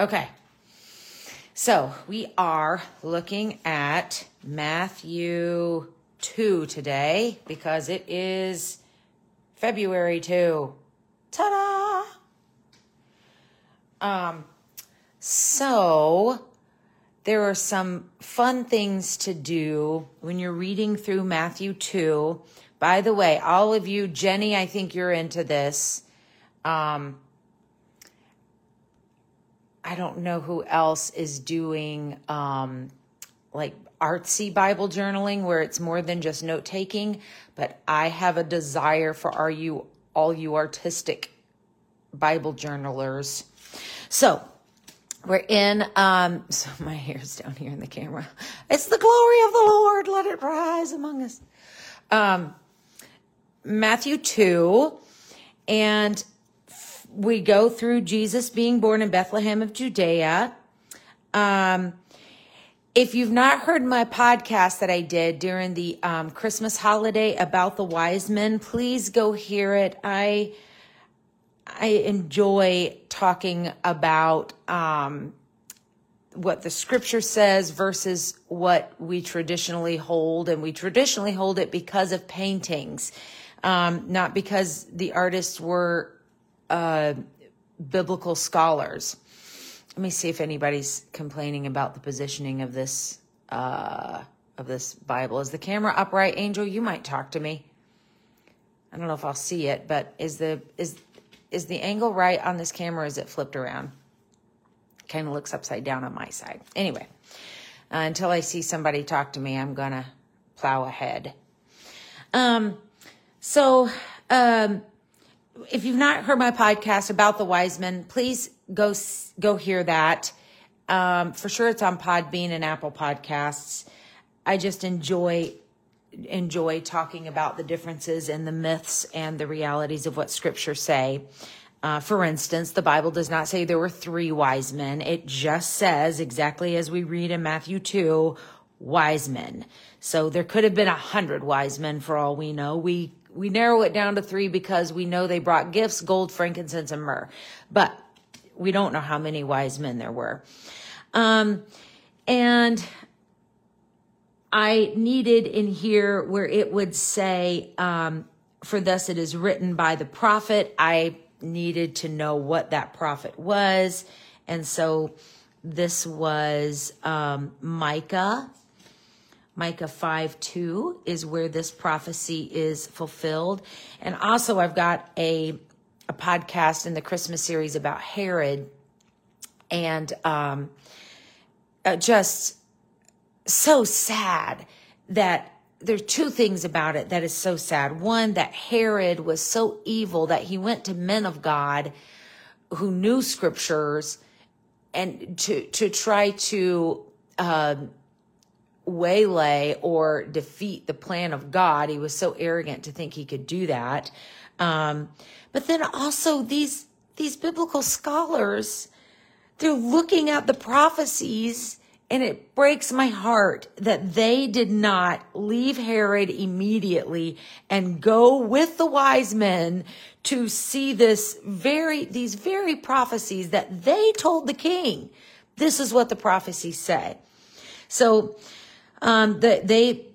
Okay. So we are looking at Matthew 2 today because it is February 2. Ta da! Um, so there are some fun things to do when you're reading through Matthew 2. By the way, all of you, Jenny, I think you're into this. Um, I don't know who else is doing um, like artsy Bible journaling where it's more than just note taking, but I have a desire for are you all you artistic Bible journalers. So we're in um so my hair's down here in the camera. It's the glory of the Lord, let it rise among us. Um Matthew 2 and we go through Jesus being born in Bethlehem of Judea. Um, if you've not heard my podcast that I did during the um, Christmas holiday about the wise men, please go hear it. I I enjoy talking about um, what the scripture says versus what we traditionally hold, and we traditionally hold it because of paintings, um, not because the artists were uh, biblical scholars. Let me see if anybody's complaining about the positioning of this uh, of this Bible. Is the camera upright, Angel? You might talk to me. I don't know if I'll see it, but is the is is the angle right on this camera? is it flipped around? Kind of looks upside down on my side. Anyway, uh, until I see somebody talk to me, I'm gonna plow ahead. Um, so um, if you've not heard my podcast about the wise men, please go go hear that. Um, for sure, it's on Podbean and Apple Podcasts. I just enjoy enjoy talking about the differences in the myths and the realities of what scripture say. Uh, for instance, the Bible does not say there were three wise men. It just says exactly as we read in Matthew 2, wise men. So there could have been a hundred wise men for all we know. We we narrow it down to three because we know they brought gifts, gold, frankincense, and myrrh. But we don't know how many wise men there were. Um, and I needed in here where it would say, um, for thus it is written by the prophet. I needed to know what that prophet was. And so this was um, Micah Micah 5 2 is where this prophecy is fulfilled. And also, I've got a, a podcast in the Christmas series about Herod and um, uh, just so sad that there's two things about it that is so sad. One, that Herod was so evil that he went to men of God who knew scriptures and to to try to um, waylay or defeat the plan of God. He was so arrogant to think he could do that. Um, but then also these these biblical scholars, they're looking at the prophecies and it breaks my heart that they did not leave Herod immediately and go with the wise men to see this very, these very prophecies that they told the king. This is what the prophecies say. So um, the, they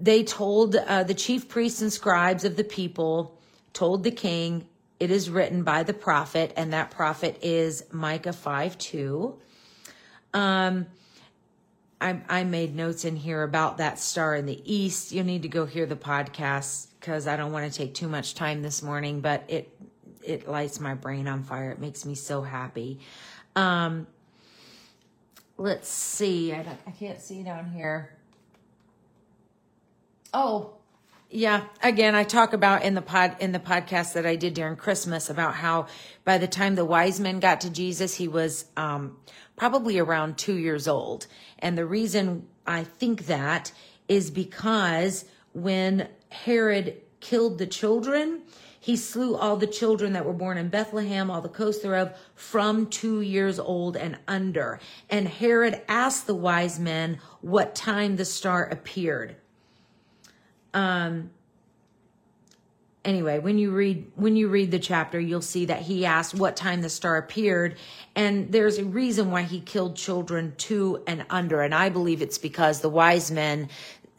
they told uh, the chief priests and scribes of the people told the king it is written by the prophet and that prophet is micah 5 2 um, I, I made notes in here about that star in the east. You'll need to go hear the podcast because i don't want to take too much time this morning but it it lights my brain on fire. It makes me so happy. Um, let's see. I, don't, I can't see down here. Oh, yeah. Again, I talk about in the pod in the podcast that I did during Christmas about how by the time the wise men got to Jesus, he was um, probably around two years old. And the reason I think that is because when Herod killed the children, he slew all the children that were born in Bethlehem, all the coast thereof, from two years old and under. And Herod asked the wise men what time the star appeared. Um, anyway, when you read when you read the chapter, you'll see that he asked what time the star appeared, and there's a reason why he killed children two and under, and I believe it's because the wise men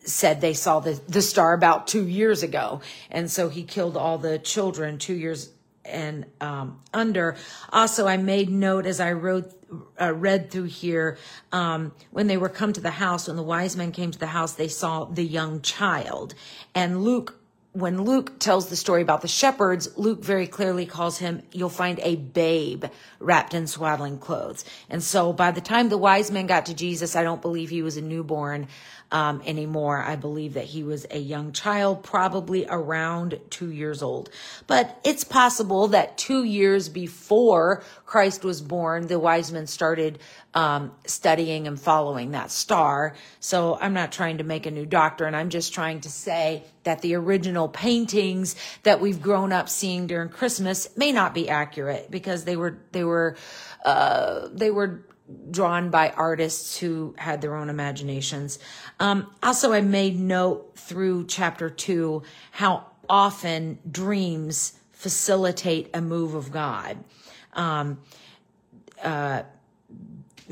said they saw the, the star about two years ago, and so he killed all the children two years and um, under. Also, I made note as I wrote uh, read through here um, when they were come to the house when the wise men came to the house they saw the young child and luke when Luke tells the story about the shepherds, Luke very clearly calls him, you'll find a babe wrapped in swaddling clothes. And so by the time the wise men got to Jesus, I don't believe he was a newborn um, anymore. I believe that he was a young child, probably around two years old. But it's possible that two years before Christ was born, the wise men started um, studying and following that star. So I'm not trying to make a new doctrine. I'm just trying to say that the original paintings that we've grown up seeing during Christmas may not be accurate because they were they were uh, they were drawn by artists who had their own imaginations. Um, also, I made note through chapter two how often dreams facilitate a move of God. Um, uh,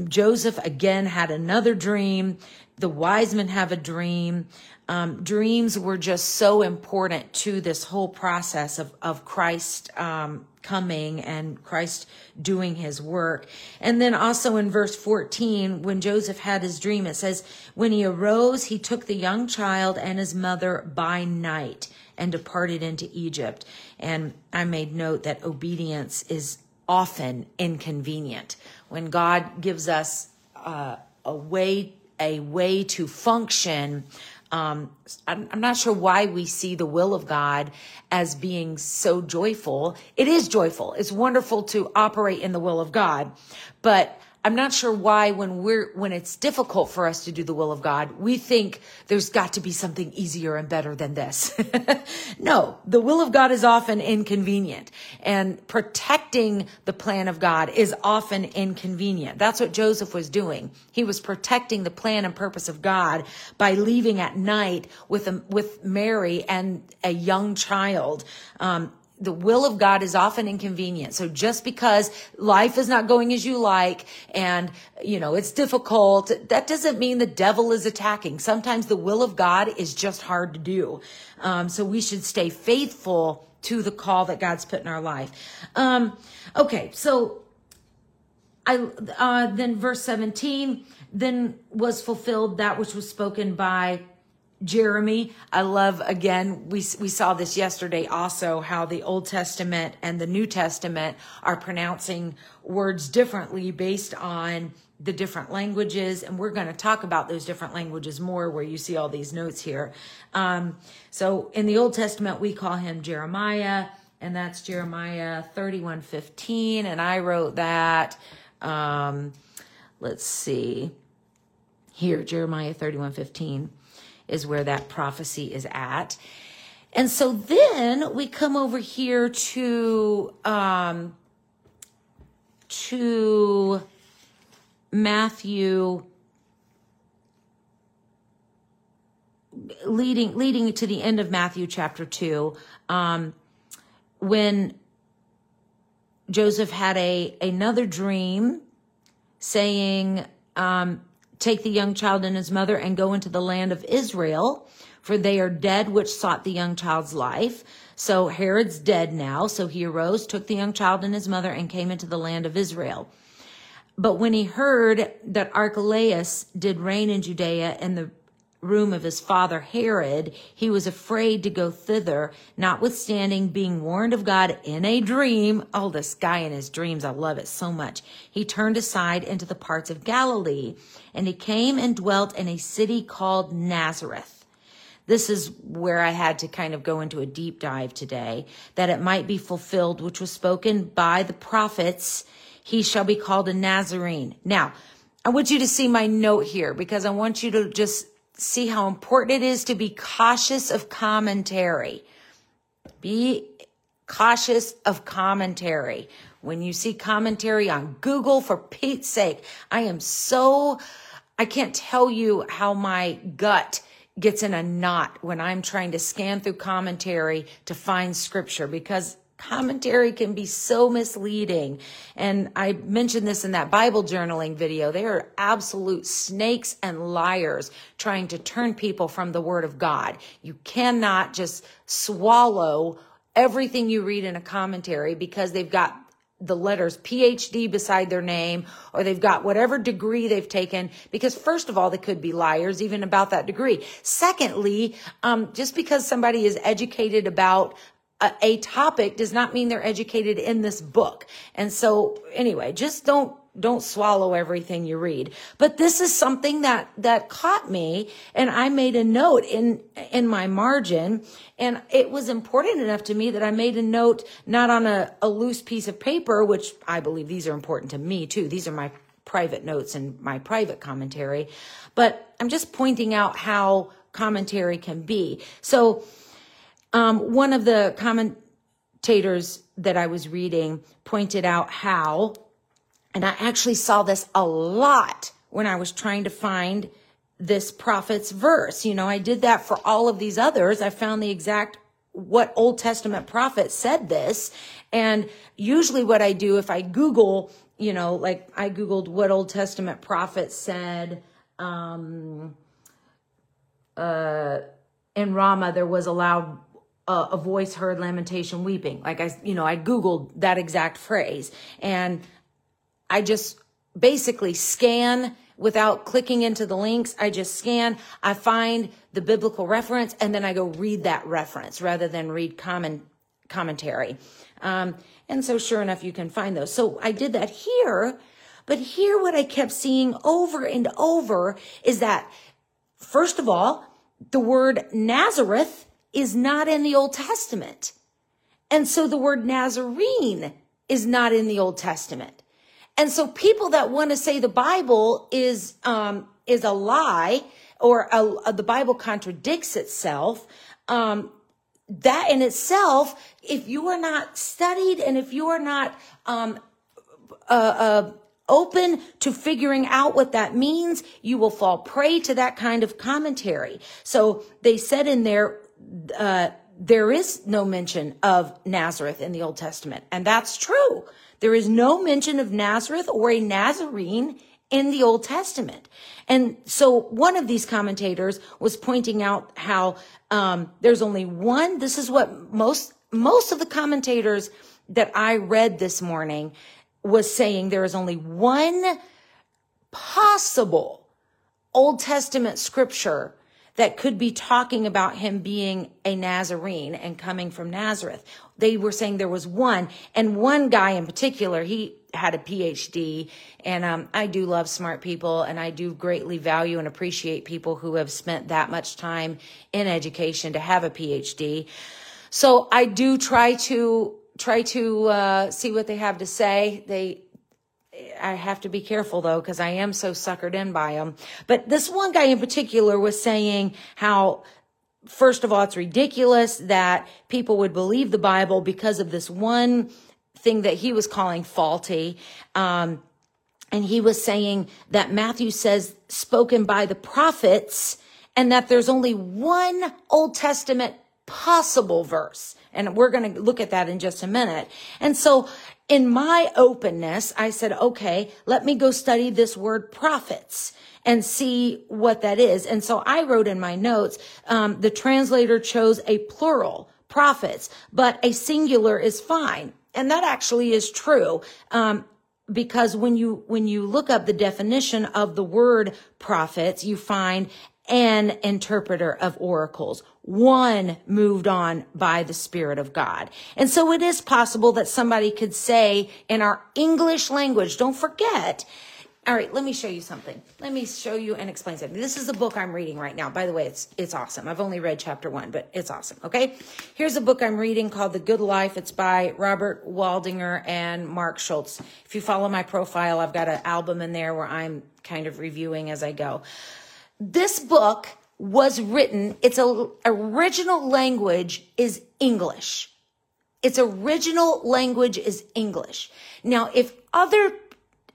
Joseph again had another dream. The wise men have a dream. Um, dreams were just so important to this whole process of, of Christ um, coming and Christ doing his work. And then also in verse 14, when Joseph had his dream, it says, When he arose, he took the young child and his mother by night and departed into Egypt. And I made note that obedience is often inconvenient. When God gives us uh, a way, a way to function, um, I'm, I'm not sure why we see the will of God as being so joyful. It is joyful. It's wonderful to operate in the will of God, but I'm not sure why when we're when it's difficult for us to do the will of God, we think there's got to be something easier and better than this. no, the will of God is often inconvenient and protecting the plan of God is often inconvenient. That's what Joseph was doing. He was protecting the plan and purpose of God by leaving at night with a, with Mary and a young child. Um, the will of God is often inconvenient. So just because life is not going as you like and, you know, it's difficult, that doesn't mean the devil is attacking. Sometimes the will of God is just hard to do. Um, so we should stay faithful to the call that God's put in our life. Um, okay. So I, uh, then verse 17, then was fulfilled that which was spoken by Jeremy, I love again, we, we saw this yesterday also, how the Old Testament and the New Testament are pronouncing words differently based on the different languages. And we're going to talk about those different languages more where you see all these notes here. Um, so in the Old Testament, we call him Jeremiah, and that's Jeremiah 31 15. And I wrote that, um, let's see, here, Jeremiah 31 15 is where that prophecy is at. And so then we come over here to um, to Matthew leading leading to the end of Matthew chapter 2 um, when Joseph had a another dream saying um, take the young child and his mother and go into the land of Israel, for they are dead which sought the young child's life. So Herod's dead now. So he arose, took the young child and his mother, and came into the land of Israel. But when he heard that Archelaus did reign in Judea and the room of his father Herod, he was afraid to go thither, notwithstanding being warned of God in a dream. Oh, this guy in his dreams, I love it so much. He turned aside into the parts of Galilee, and he came and dwelt in a city called Nazareth. This is where I had to kind of go into a deep dive today, that it might be fulfilled, which was spoken by the prophets. He shall be called a Nazarene. Now, I want you to see my note here because I want you to just see how important it is to be cautious of commentary. Be cautious of commentary. When you see commentary on Google, for Pete's sake, I am so, I can't tell you how my gut gets in a knot when I'm trying to scan through commentary to find scripture because commentary can be so misleading. And I mentioned this in that Bible journaling video. They are absolute snakes and liars trying to turn people from the word of God. You cannot just swallow everything you read in a commentary because they've got the letters PhD beside their name, or they've got whatever degree they've taken, because first of all, they could be liars even about that degree. Secondly, um, just because somebody is educated about a, a topic does not mean they're educated in this book. And so anyway, just don't don't swallow everything you read. But this is something that, that caught me and I made a note in, in my margin. And it was important enough to me that I made a note not on a, a loose piece of paper, which I believe these are important to me too. These are my private notes and my private commentary, but I'm just pointing out how commentary can be. So, um, one of the commentators that I was reading pointed out how and I actually saw this a lot when I was trying to find this prophet's verse. You know, I did that for all of these others. I found the exact what Old Testament prophet said this. And usually what I do if I Google, you know, like I Googled what Old Testament prophet said, um, uh, in Rama, there was a loud, uh, a voice heard lamentation weeping. Like I, you know, I Googled that exact phrase and I just basically scan without clicking into the links. I just scan, I find the biblical reference, and then I go read that reference rather than read common commentary. Um, and so sure enough, you can find those. So I did that here, but here what I kept seeing over and over is that, first of all, the word Nazareth is not in the Old Testament. And so the word Nazarene is not in the Old Testament. And so people that want to say the Bible is, um, is a lie or a, a, the Bible contradicts itself, um, that in itself, if you are not studied and if you are not, um, uh, uh, open to figuring out what that means, you will fall prey to that kind of commentary. So they said in there, uh, there is no mention of Nazareth in the Old Testament. And that's true. There is no mention of Nazareth or a Nazarene in the Old Testament. And so one of these commentators was pointing out how um, there's only one. This is what most most of the commentators that I read this morning was saying there is only one possible Old Testament scripture that could be talking about him being a Nazarene and coming from Nazareth. They were saying there was one, and one guy in particular, he had a PhD. And um, I do love smart people, and I do greatly value and appreciate people who have spent that much time in education to have a PhD. So I do try to try to uh, see what they have to say. They I have to be careful though, because I am so suckered in by them. But this one guy in particular was saying how, first of all, it's ridiculous that people would believe the Bible because of this one thing that he was calling faulty. Um, and he was saying that Matthew says spoken by the prophets and that there's only one Old Testament possible verse. And we're going to look at that in just a minute. And so in my openness, I said, okay, let me go study this word prophets and see what that is. And so I wrote in my notes, um, the translator chose a plural, prophets, but a singular is fine. And that actually is true. Um, because when you when you look up the definition of the word prophets you find an interpreter of oracles, one moved on by the Spirit of God. And so it is possible that somebody could say in our English language, don't forget, all right, let me show you something. Let me show you and explain something. This is a book I'm reading right now. By the way, it's it's awesome. I've only read chapter 1, but it's awesome, okay? Here's a book I'm reading called The Good Life. It's by Robert Waldinger and Marc Schulz. If you follow my profile, I've got an album in there where I'm kind of reviewing as I go. This book was written, its original language is English. Its original language is English. Now, if other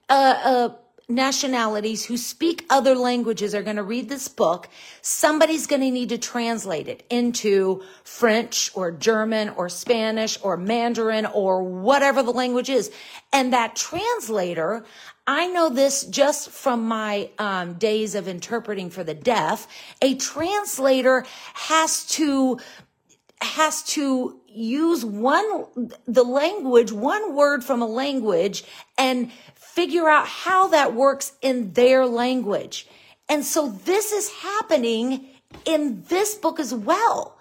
uh, uh, nationalities who speak other languages are going to read this book, somebody's going to need to translate it into French or German or Spanish or Mandarin or whatever the language is. And that translator, I know this just from my um, days of interpreting for the deaf. A translator has to has to use one the language one word from a language and figure out how that works in their language. And so this is happening in this book as well.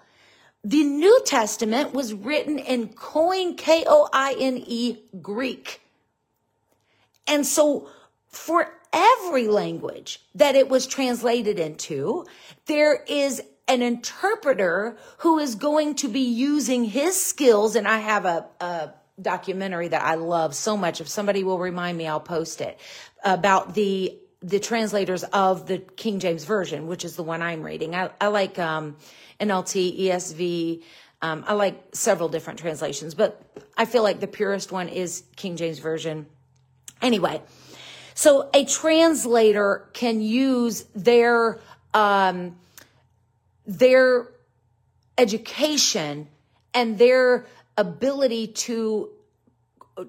The New Testament was written in Koine, K-O-I-N-E Greek. And so for every language that it was translated into, there is an interpreter who is going to be using his skills. And I have a, a documentary that I love so much. If somebody will remind me, I'll post it about the the translators of the King James version, which is the one I'm reading. I, I like um, NLT, ESV. Um, I like several different translations, but I feel like the purest one is King James version. Anyway, so a translator can use their um, their education and their ability to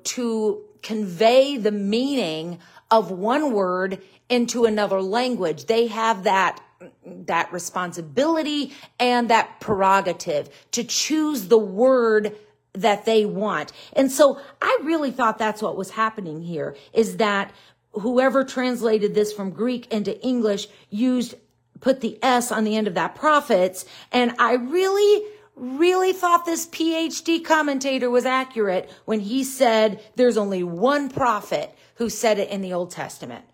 to convey the meaning of one word into another language. They have that that responsibility and that prerogative to choose the word that they want. And so I really thought that's what was happening here is that whoever translated this from Greek into English used put the S on the end of that prophets and I really really thought this PhD commentator was accurate when he said there's only one prophet who said it in the Old Testament.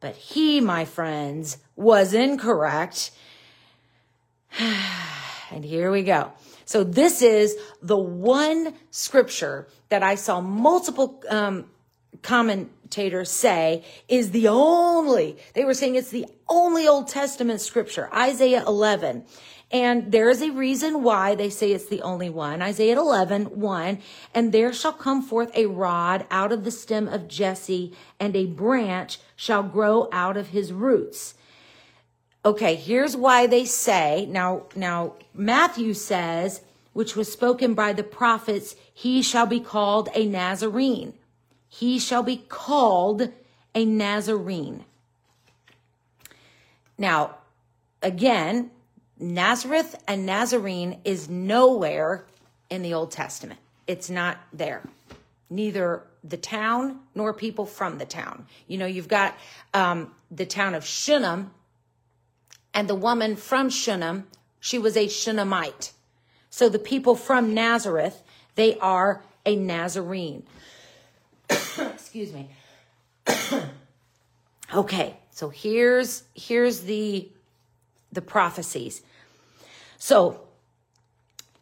But he, my friends, was incorrect. and here we go. So this is the one scripture that I saw multiple um, commentators say is the only, they were saying it's the only Old Testament scripture, Isaiah 11. And there is a reason why they say it's the only one. Isaiah 11, 1. And there shall come forth a rod out of the stem of Jesse, and a branch shall grow out of his roots. Okay, here's why they say, now, now, Matthew says, which was spoken by the prophets, he shall be called a Nazarene. He shall be called a Nazarene. Now, again, Nazareth and Nazarene is nowhere in the Old Testament. It's not there. Neither the town nor people from the town. You know, you've got um, the town of Shunem, and the woman from Shunem, she was a Shunammite. So the people from Nazareth, they are a Nazarene. Excuse me. okay, so here's here's the the prophecies. So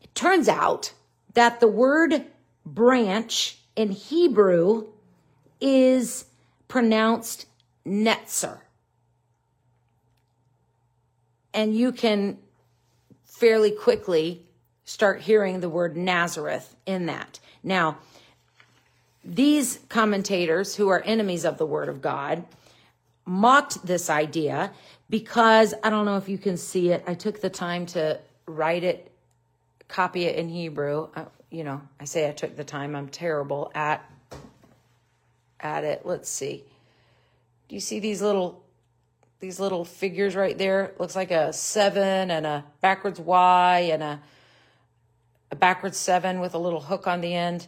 it turns out that the word branch in Hebrew is pronounced netzer. And you can fairly quickly start hearing the word Nazareth in that. Now, these commentators who are enemies of the word of God mocked this idea because I don't know if you can see it. I took the time to write it, copy it in Hebrew. Uh, you know, I say I took the time. I'm terrible at at it. Let's see. Do you see these little these little figures right there? looks like a seven and a backwards Y and a a backwards seven with a little hook on the end.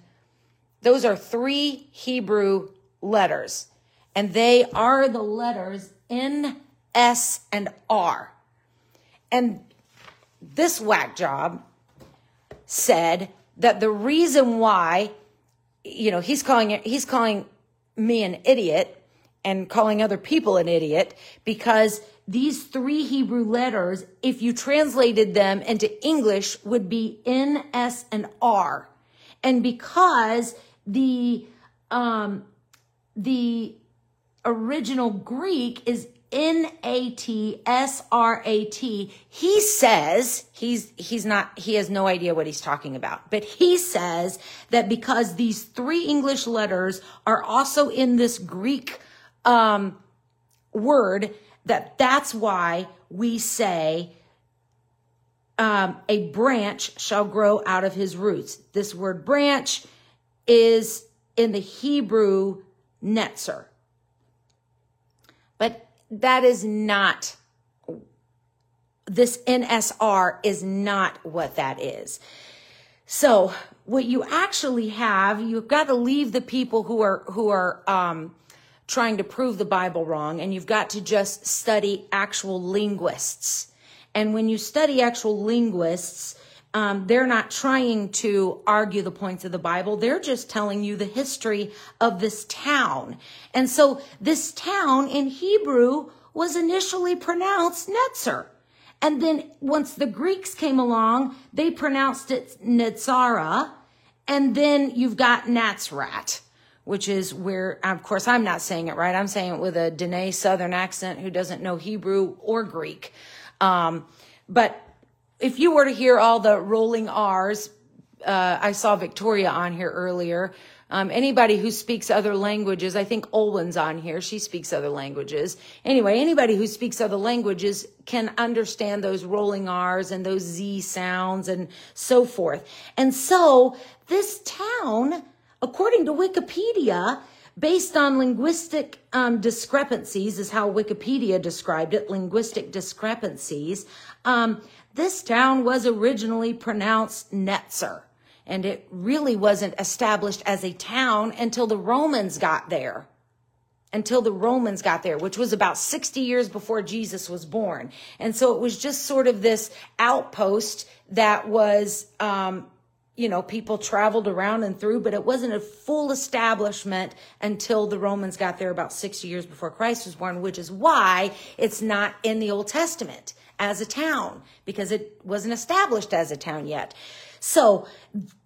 Those are three Hebrew letters, and they are the letters N, S, and R. And this whack job said that the reason why, you know, he's calling it, he's calling me an idiot and calling other people an idiot because these three Hebrew letters, if you translated them into English, would be N, S, and R. And because the, um, the original Greek is N A T S R A T. He says he's he's not he has no idea what he's talking about. But he says that because these three English letters are also in this Greek um word that that's why we say um, a branch shall grow out of his roots. This word branch is in the Hebrew netzer. But that is not, this NSR is not what that is. So what you actually have, you've got to leave the people who are, who are, um, trying to prove the Bible wrong and you've got to just study actual linguists and when you study actual linguists, um, they're not trying to argue the points of the Bible. They're just telling you the history of this town. And so this town in Hebrew was initially pronounced Netzer. And then once the Greeks came along, they pronounced it Netzara. And then you've got Nazrat, which is where, of course, I'm not saying it right. I'm saying it with a Dene Southern accent who doesn't know Hebrew or Greek. Um, but if you were to hear all the rolling R's, uh, I saw Victoria on here earlier. Um, anybody who speaks other languages, I think Olwen's on here. She speaks other languages. Anyway, anybody who speaks other languages can understand those rolling R's and those Z sounds and so forth. And so this town, according to Wikipedia, based on linguistic um, discrepancies, is how Wikipedia described it linguistic discrepancies. Um, this town was originally pronounced Netzer, and it really wasn't established as a town until the Romans got there. Until the Romans got there, which was about 60 years before Jesus was born. And so it was just sort of this outpost that was um, you know, people traveled around and through, but it wasn't a full establishment until the Romans got there about 60 years before Christ was born, which is why it's not in the Old Testament as a town because it wasn't established as a town yet. So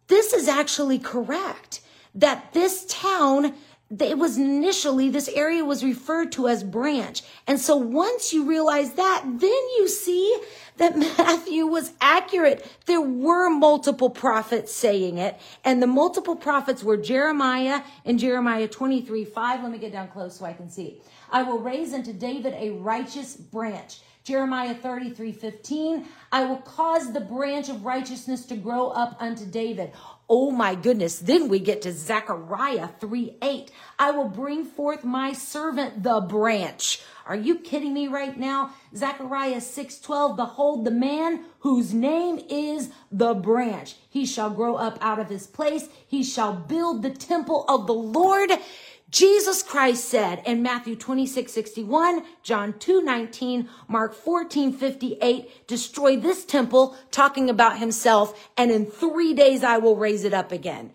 this is actually correct that this town it was initially this area was referred to as branch and so once you realize that then you see that Matthew was accurate. There were multiple prophets saying it, and the multiple prophets were Jeremiah and Jeremiah 23 5. Let me get down close so I can see. I will raise unto David a righteous branch. Jeremiah 33 15. I will cause the branch of righteousness to grow up unto David. Oh my goodness. Then we get to Zechariah 3 8. I will bring forth my servant, the branch. Are you kidding me right now? Zechariah 6 12. Behold, the man whose name is the branch. He shall grow up out of his place. He shall build the temple of the Lord. Jesus Christ said in Matthew 26, 61, John 2, 19, Mark 14, 58, destroy this temple, talking about himself, and in three days I will raise it up again.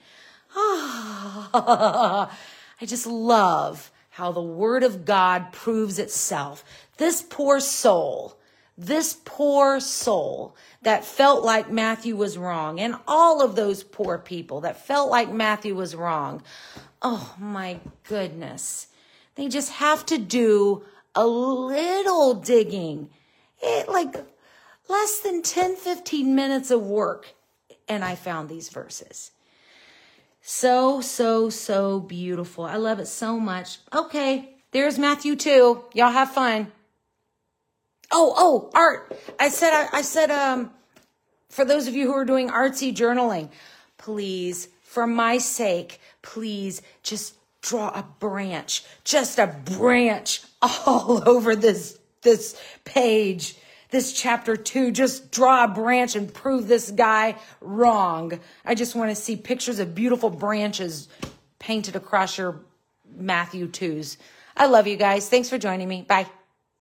Ah, I just love how the word of God proves itself. This poor soul, this poor soul that felt like Matthew was wrong, and all of those poor people that felt like Matthew was wrong. Oh my goodness. They just have to do a little digging. It like less than 10, 15 minutes of work. And I found these verses. So, so, so beautiful. I love it so much. Okay, there's Matthew 2. Y'all have fun. Oh, oh, art. I said, I, I said, um, for those of you who are doing artsy journaling, please, for my sake, please just draw a branch, just a branch all over this, this page, this chapter two. Just draw a branch and prove this guy wrong. I just want to see pictures of beautiful branches painted across your Matthew twos. I love you guys. Thanks for joining me. Bye.